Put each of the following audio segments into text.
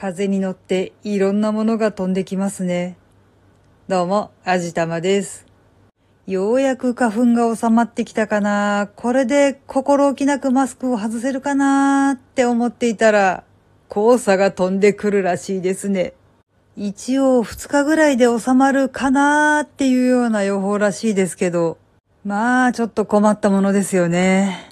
風に乗っていろんなものが飛んできますね。どうも、あじたまです。ようやく花粉が収まってきたかな。これで心置きなくマスクを外せるかなって思っていたら、黄砂が飛んでくるらしいですね。一応2日ぐらいで収まるかなっていうような予報らしいですけど、まあちょっと困ったものですよね。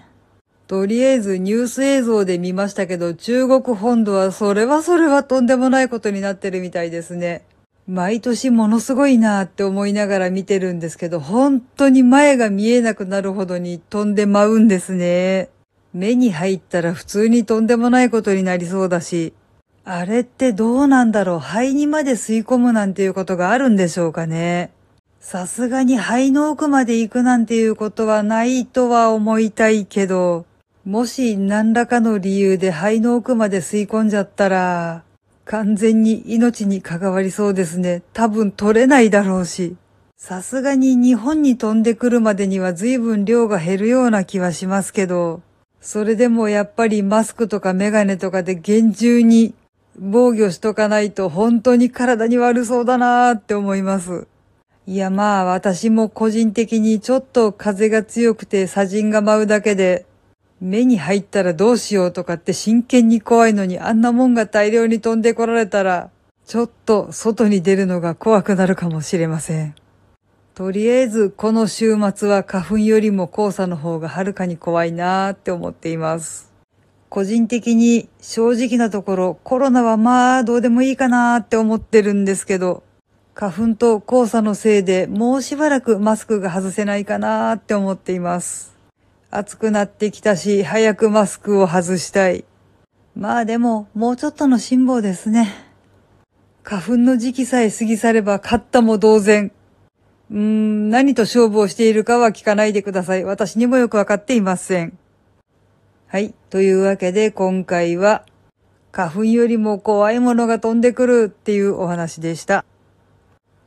とりあえずニュース映像で見ましたけど、中国本土はそれはそれはとんでもないことになってるみたいですね。毎年ものすごいなって思いながら見てるんですけど、本当に前が見えなくなるほどに飛んで舞うんですね。目に入ったら普通にとんでもないことになりそうだし、あれってどうなんだろう肺にまで吸い込むなんていうことがあるんでしょうかね。さすがに肺の奥まで行くなんていうことはないとは思いたいけど、もし何らかの理由で肺の奥まで吸い込んじゃったら、完全に命に関わりそうですね。多分取れないだろうし。さすがに日本に飛んでくるまでには随分量が減るような気はしますけど、それでもやっぱりマスクとかメガネとかで厳重に防御しとかないと本当に体に悪そうだなーって思います。いやまあ私も個人的にちょっと風が強くて砂塵が舞うだけで、目に入ったらどうしようとかって真剣に怖いのにあんなもんが大量に飛んでこられたら、ちょっと外に出るのが怖くなるかもしれません。とりあえずこの週末は花粉よりも黄砂の方がはるかに怖いなーって思っています。個人的に正直なところコロナはまあどうでもいいかなーって思ってるんですけど、花粉と黄砂のせいでもうしばらくマスクが外せないかなーって思っています。暑くなってきたし、早くマスクを外したい。まあでも、もうちょっとの辛抱ですね。花粉の時期さえ過ぎ去れば勝ったも同然。うーん、何と勝負をしているかは聞かないでください。私にもよくわかっていません。はい。というわけで今回は、花粉よりも怖いものが飛んでくるっていうお話でした。